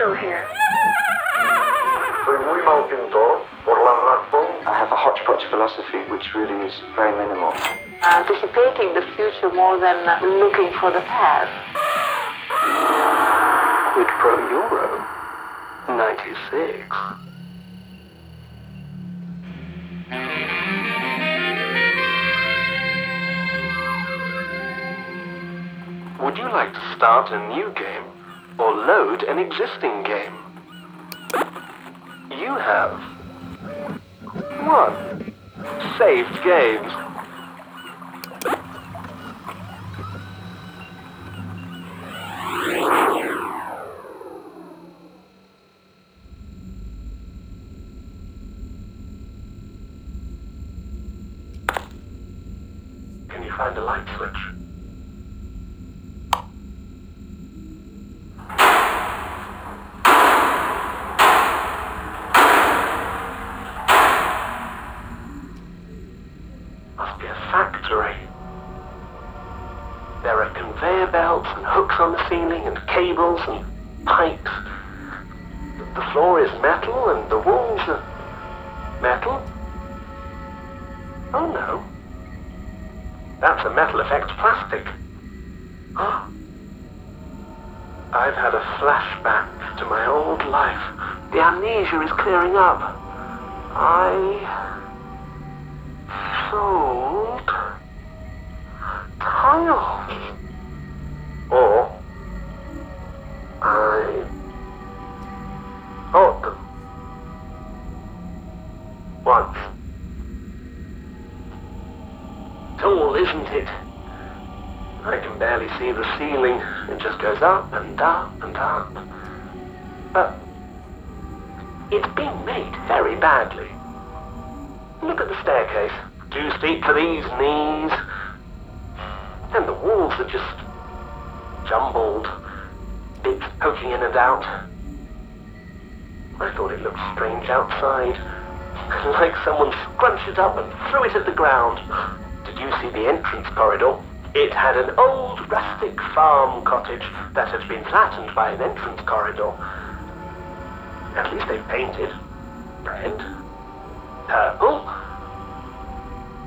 show here. Soy muy mal pintor, por la razón I have a hodgepodge philosophy which really is very minimal. Anticipating the future more than uh, looking for the past. quid pro euro. 96. Would you like to start a new game or load an existing game? You have one saved games. Can you find a light switch? Must be a factory. There are conveyor belts and hooks on the ceiling and cables and pipes. The floor is metal and the walls are metal. Oh no. That's a metal effect plastic. Ah. I've had a flashback to my old life. The amnesia is clearing up. I see the ceiling. It just goes up and up and up. But it's been made very badly. Look at the staircase. Too steep for these knees. And the walls are just jumbled, bits poking in and out. I thought it looked strange outside. Like someone scrunched it up and threw it at the ground. Did you see the entrance corridor? It had an old rustic farm cottage that had been flattened by an entrance corridor. At least they painted red, purple,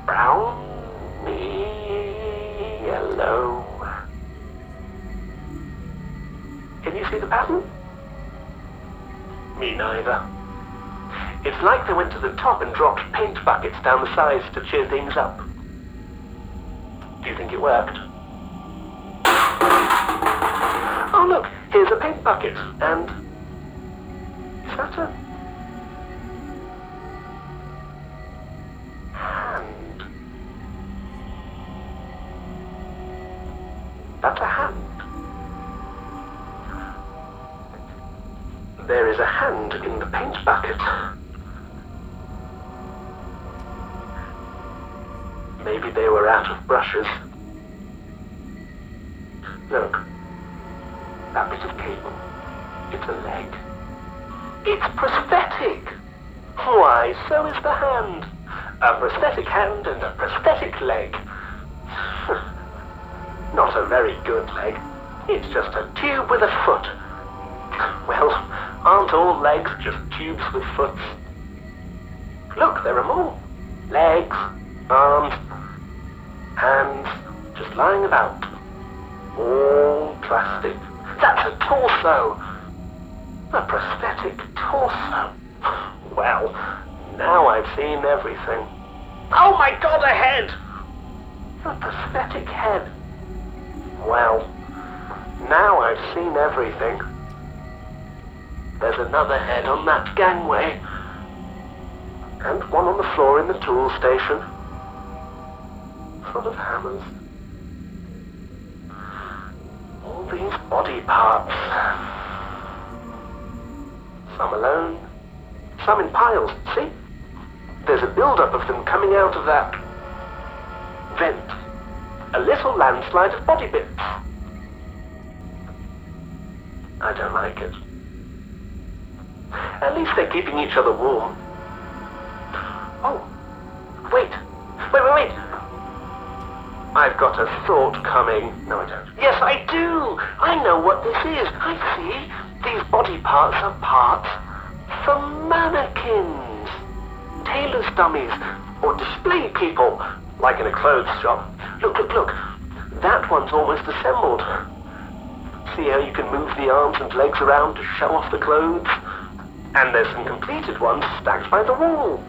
brown, yellow. Can you see the pattern? Me neither. It's like they went to the top and dropped paint buckets down the sides to cheer things up. Do you think it worked? Oh, look, here's a paint bucket, and. Is that a. hand? That's a hand. There is a hand in the paint bucket. Maybe they were out of brushes. Look. That bit of cable. It's a leg. It's prosthetic. Why, so is the hand. A prosthetic hand and a prosthetic leg. Not a very good leg. It's just a tube with a foot. Well, aren't all legs just tubes with foots? Look, there are more. Legs, arms, lying about. All plastic. That's a torso. A prosthetic torso. Well, now I've seen everything. Oh my god, a head! A prosthetic head. Well, now I've seen everything. There's another head on that gangway. And one on the floor in the tool station. Full of hammers. All these body parts. Some alone, some in piles. See? There's a build-up of them coming out of that vent. A little landslide of body bits. I don't like it. At least they're keeping each other warm. Oh, wait. Wait, wait, wait. I've got a thought coming. No, I don't. Yes, I do. I know what this is. I see. these body parts are parts for mannequins, tailor's dummies, or display people, like in a clothes shop. Look, look, look. That one's almost assembled. See how you can move the arms and legs around to show off the clothes? And there's some completed ones stacked by the wall.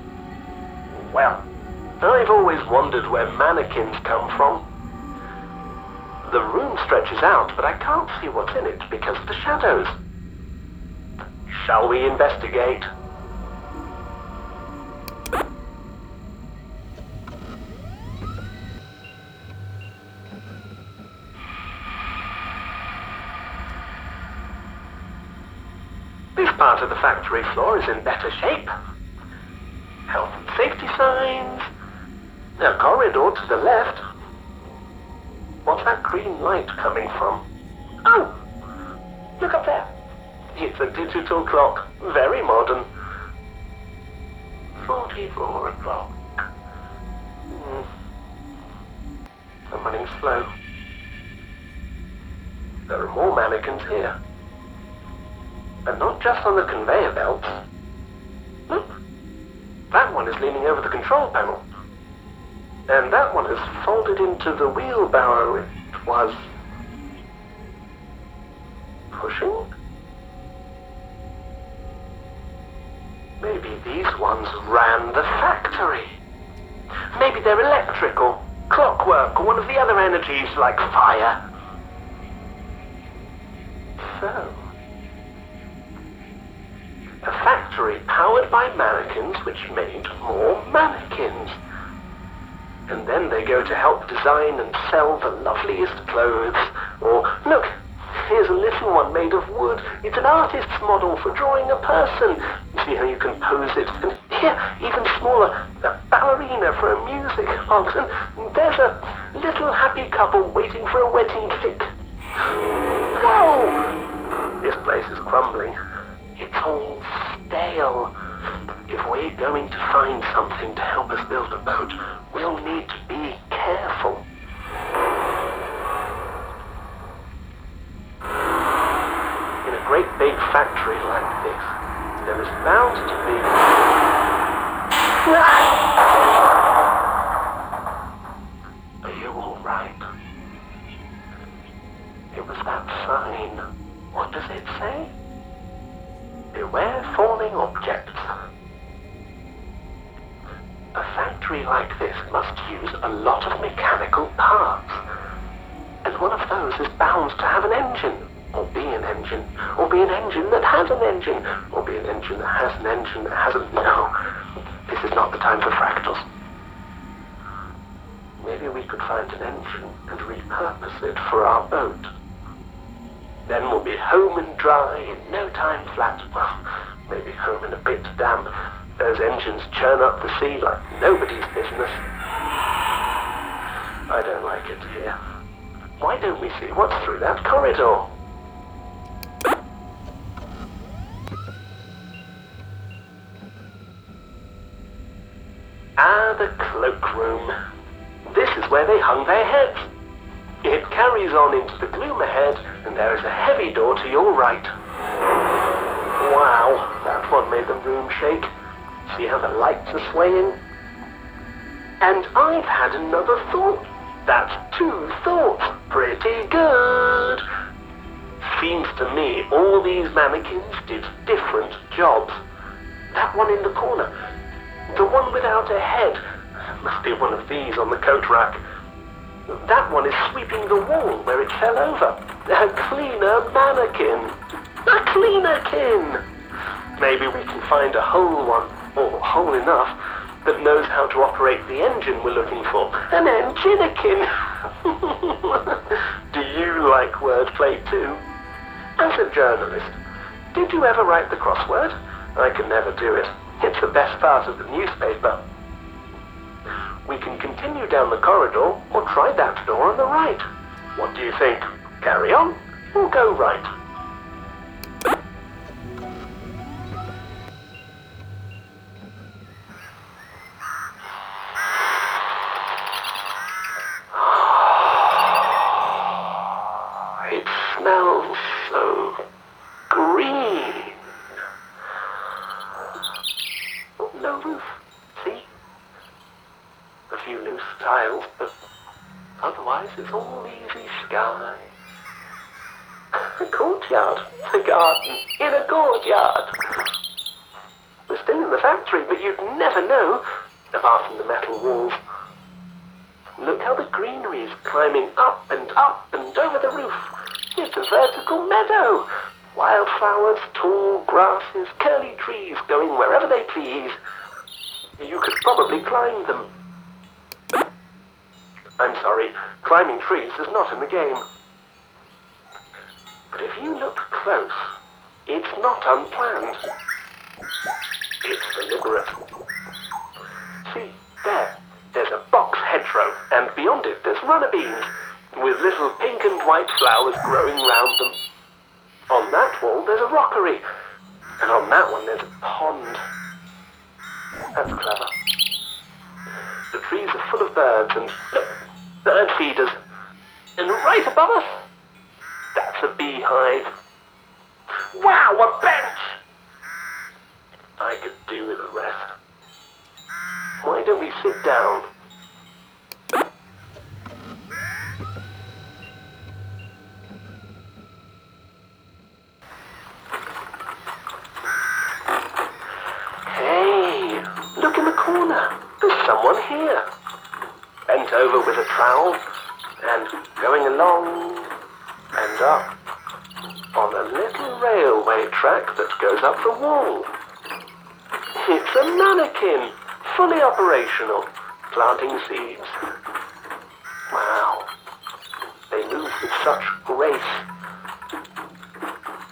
Well, I've always wondered where mannequins come from. The room stretches out, but I can't see what's in it because of the shadows. Shall we investigate? This part of the factory floor is in better shape. Health and safety signs. A corridor to the left. That green light coming from? Oh! Look up there. It's a digital clock. Very modern. 44 o'clock. Hmm. I'm running slow. There are more mannequins here. And not just on the conveyor belts. Look. That one is leaning over the control panel. And that one is folded into the wheelbarrow was pushing. Maybe these ones ran the factory. Maybe they're electric or clockwork or one of the other energies like fire. So, a factory powered by mannequins which made more mannequins. And then they go to help design and sell the loveliest clothes. Or, look, here's a little one made of wood. It's an artist's model for drawing a person. See how you can pose it. And here, even smaller, a ballerina for a music box. And there's a little happy couple waiting for a wedding cake. Whoa! This place is crumbling. It's all stale. If we're going to find something to help us build a boat, we'll need to be careful. In a great big factory like this, there is bound to be. Ah! A lot of mechanical parts. And one of those is bound to have an engine, or be an engine, or be an engine that has an engine, or be an engine that has an engine that hasn't. No, this is not the time for fractals. Maybe we could find an engine and repurpose it for our boat. Then we'll be home and dry in no time flat. Well, maybe home and a bit damp. Those engines churn up the sea like nobody's business. I don't like it here. Why don't we see what's through that corridor? Ah, the cloakroom. This is where they hung their heads. It carries on into the gloom ahead, and there is a heavy door to your right. Wow, that one made the room shake. See how the lights are swaying? And I've had another thought. That's two thoughts. Pretty good. Seems to me all these mannequins did different jobs. That one in the corner, the one without a head, must be one of these on the coat rack. That one is sweeping the wall where it fell over. A cleaner mannequin. A cleaner kin. Maybe we can find a whole one, or whole enough, that knows how to operate the engine we're looking for. An enginikin. Do you like wordplay too? As a journalist, did you ever write the crossword? I can never do it. It's the best part of the newspaper. We can continue down the corridor or try that door on the right. What do you think? Carry on or go right? Few loose tiles, but otherwise it's all easy sky. A courtyard, a garden in a courtyard. We're still in the factory, but you'd never know, apart from the metal walls. Look how the greenery is climbing up and up and over the roof. It's a vertical meadow. Wildflowers, tall grasses, curly trees going wherever they please. You could probably climb them. Sorry, climbing trees is not in the game. But if you look close, it's not unplanned. It's deliberate. See, there, there's a box hedgerow, and beyond it there's runner beans, with little pink and white flowers growing round them. On that wall there's a rockery, and on that one there's a pond. That's clever. The trees are full of birds, and look, bird feeders. And right above us, that's a beehive. Wow, a bench! I could do with a rest. Why don't we sit down? Trowel and going along and up on a little railway track that goes up the wall. It's a mannequin, fully operational, planting seeds. Wow. They move with such grace.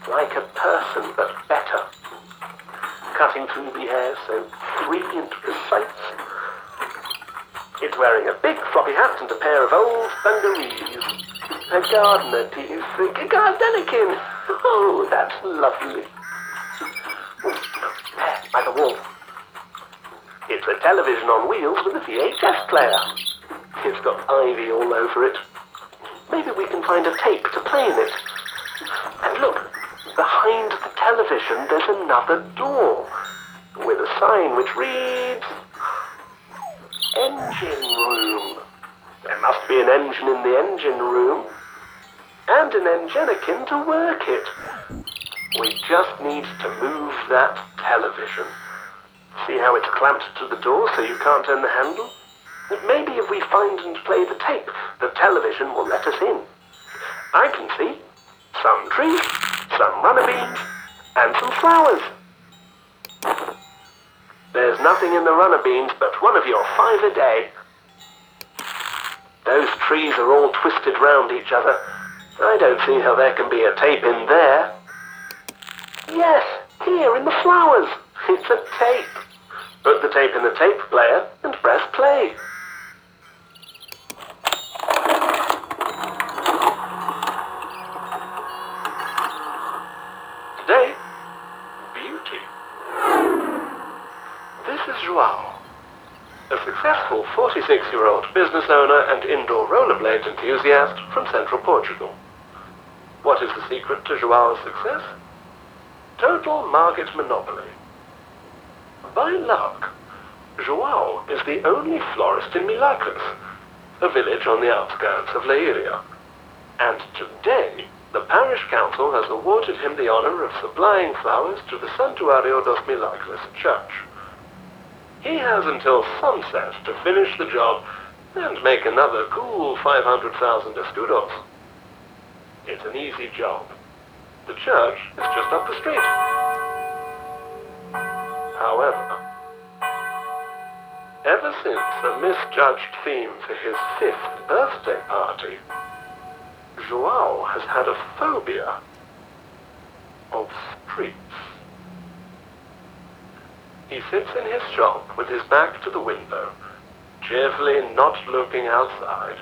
Like a person, but better. Cutting through the air so free and precise. It's wearing a big floppy hat and a pair of old dungarees. A gardener teeth, a gardenikin. Oh, that's lovely. There, by the wall. It's a television on wheels with a VHS player. It's got ivy all over it. Maybe we can find a tape to play in it. And look, behind the television there's another door with a sign which reads Engine Room. There must be an engine in the engine room and an enginikin to work it. We just need to move that television. See how it's clamped to the door so you can't turn the handle? Maybe if we find and play the tape, the television will let us in. I can see some trees, some beans, and some flowers. Nothing in the runner beans but one of your five a day. Those trees are all twisted round each other. I don't see how there can be a tape in there. Yes, here in the flowers. It's a tape. Put the tape in the tape player and press play. Today, beauty. This is Joao, a successful 46-year-old business owner and indoor rollerblades enthusiast from central Portugal. What is the secret to Joao's success? Total market monopoly. By luck, Joao is the only florist in Milagres, a village on the outskirts of Leiria. And today, the parish council has awarded him the honor of supplying flowers to the Santuario dos Milagres church. He has until sunset to finish the job and make another cool 500,000 escudos. It's an easy job. The church is just up the street. However, ever since a misjudged theme for his fifth birthday party, Joao has had a phobia of streets. He sits in his shop with his back to the window, cheerfully not looking outside,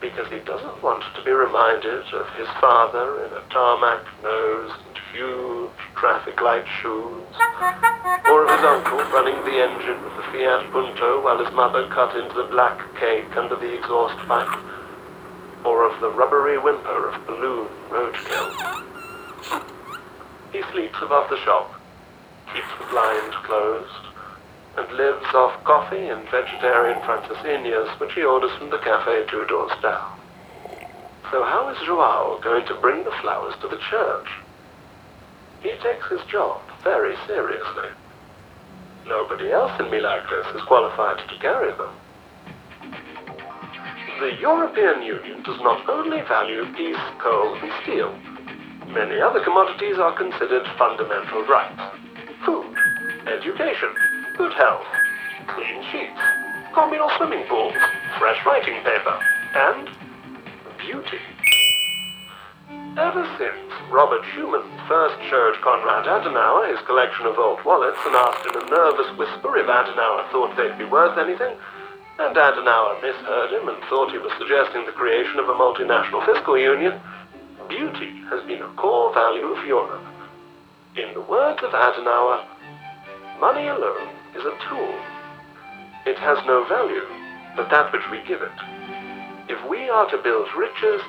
because he doesn't want to be reminded of his father in a tarmac nose and huge traffic light shoes, or of his uncle running the engine of the Fiat Punto while his mother cut into the black cake under the exhaust pipe, or of the rubbery whimper of balloon roadkill. He sleeps above the shop, keeps the blind closed, and lives off coffee and vegetarian francesinhas which he orders from the cafe two doors down. So how is Joao going to bring the flowers to the church? He takes his job very seriously. Nobody else in Milagres is qualified to carry them. The European Union does not only value peace, coal, and steel. Many other commodities are considered fundamental rights. Food, education, good health, clean sheets, communal swimming pools, fresh writing paper, and beauty. Ever since Robert Schuman first showed Konrad Adenauer his collection of old wallets and asked in a nervous whisper if Adenauer thought they'd be worth anything, and Adenauer misheard him and thought he was suggesting the creation of a multinational fiscal union, beauty has been a core value of Europe. In the words of Adenauer, money alone is a tool. It has no value but that which we give it. If we are to build riches,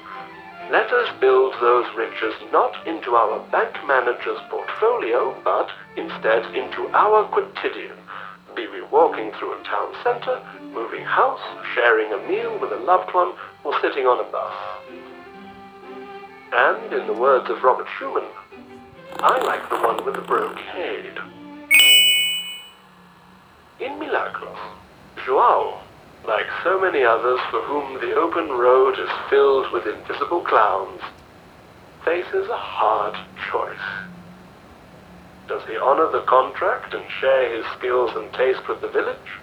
let us build those riches not into our bank manager's portfolio, but instead into our quotidian. Be we walking through a town center, moving house, sharing a meal with a loved one, or sitting on a bus. And, in the words of Robert Schuman, I like the one with the brocade. In Milagres, Joao, like so many others for whom the open road is filled with invisible clowns, faces a hard choice. Does he honor the contract and share his skills and taste with the village?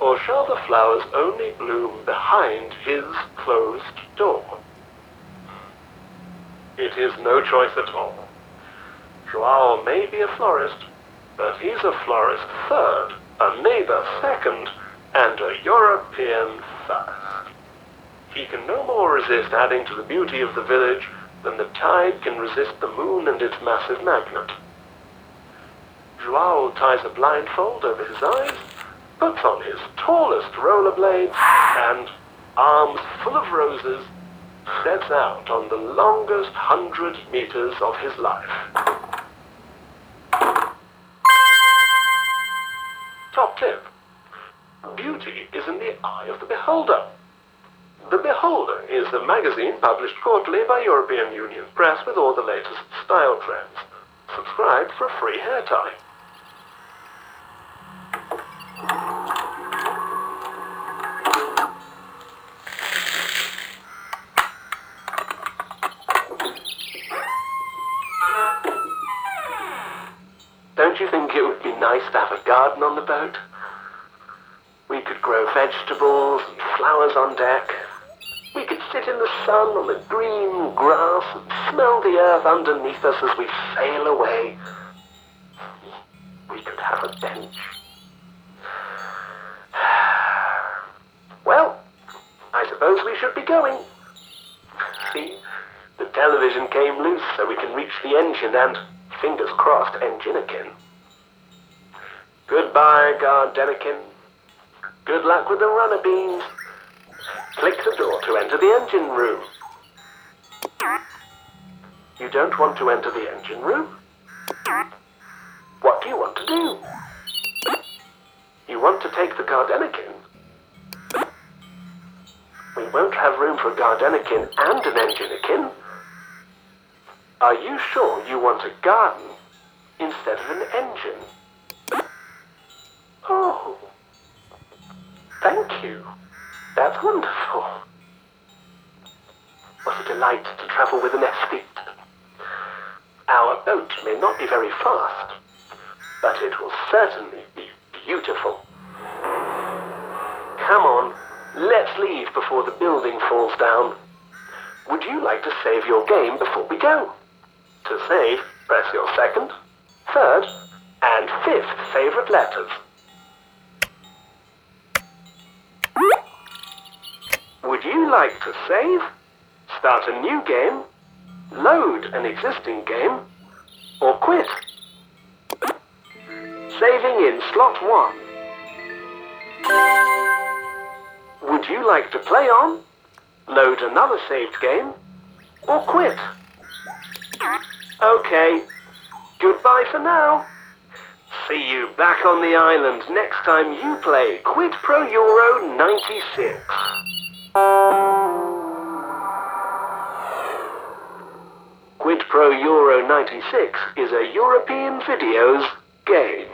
Or shall the flowers only bloom behind his closed door? It is no choice at all. Joao may be a florist, but he's a florist third, a neighbor second, and a European first. He can no more resist adding to the beauty of the village than the tide can resist the moon and its massive magnet. Joao ties a blindfold over his eyes, puts on his tallest rollerblades, and, arms full of roses, sets out on the longest hundred meters of his life. Beauty is in the eye of the beholder. The Beholder is a magazine published quarterly by European Union Press with all the latest style trends. Subscribe for a free hair tie. Garden on the boat? We could grow vegetables and flowers on deck. We could sit in the sun on the green grass and smell the earth underneath us as we sail away. We could have a bench. Well, I suppose we should be going. See, the television came loose so we can reach the engine and, fingers crossed, engine again. Goodbye, Gardenikin. Good luck with the runner beans. Click the door to enter the engine room. You don't want to enter the engine room? What do you want to do? You want to take the Gardenikin? We won't have room for a Gardenikin and an Enginikin. Are you sure you want a garden instead of an engine? Oh, thank you. That's wonderful. What a delight to travel with an esthete. Our boat may not be very fast, but it will certainly be beautiful. Come on, let's leave before the building falls down. Would you like to save your game before we go? To save, press your second, third, and fifth favorite letters. Would you like to save, start a new game, load an existing game, or quit? Saving in slot 1. Would you like to play on, load another saved game, or quit? Okay, goodbye for now. See you back on the island next time you play Quid Pro Euro 96. Quid Pro Euro 96 is a European Videos game.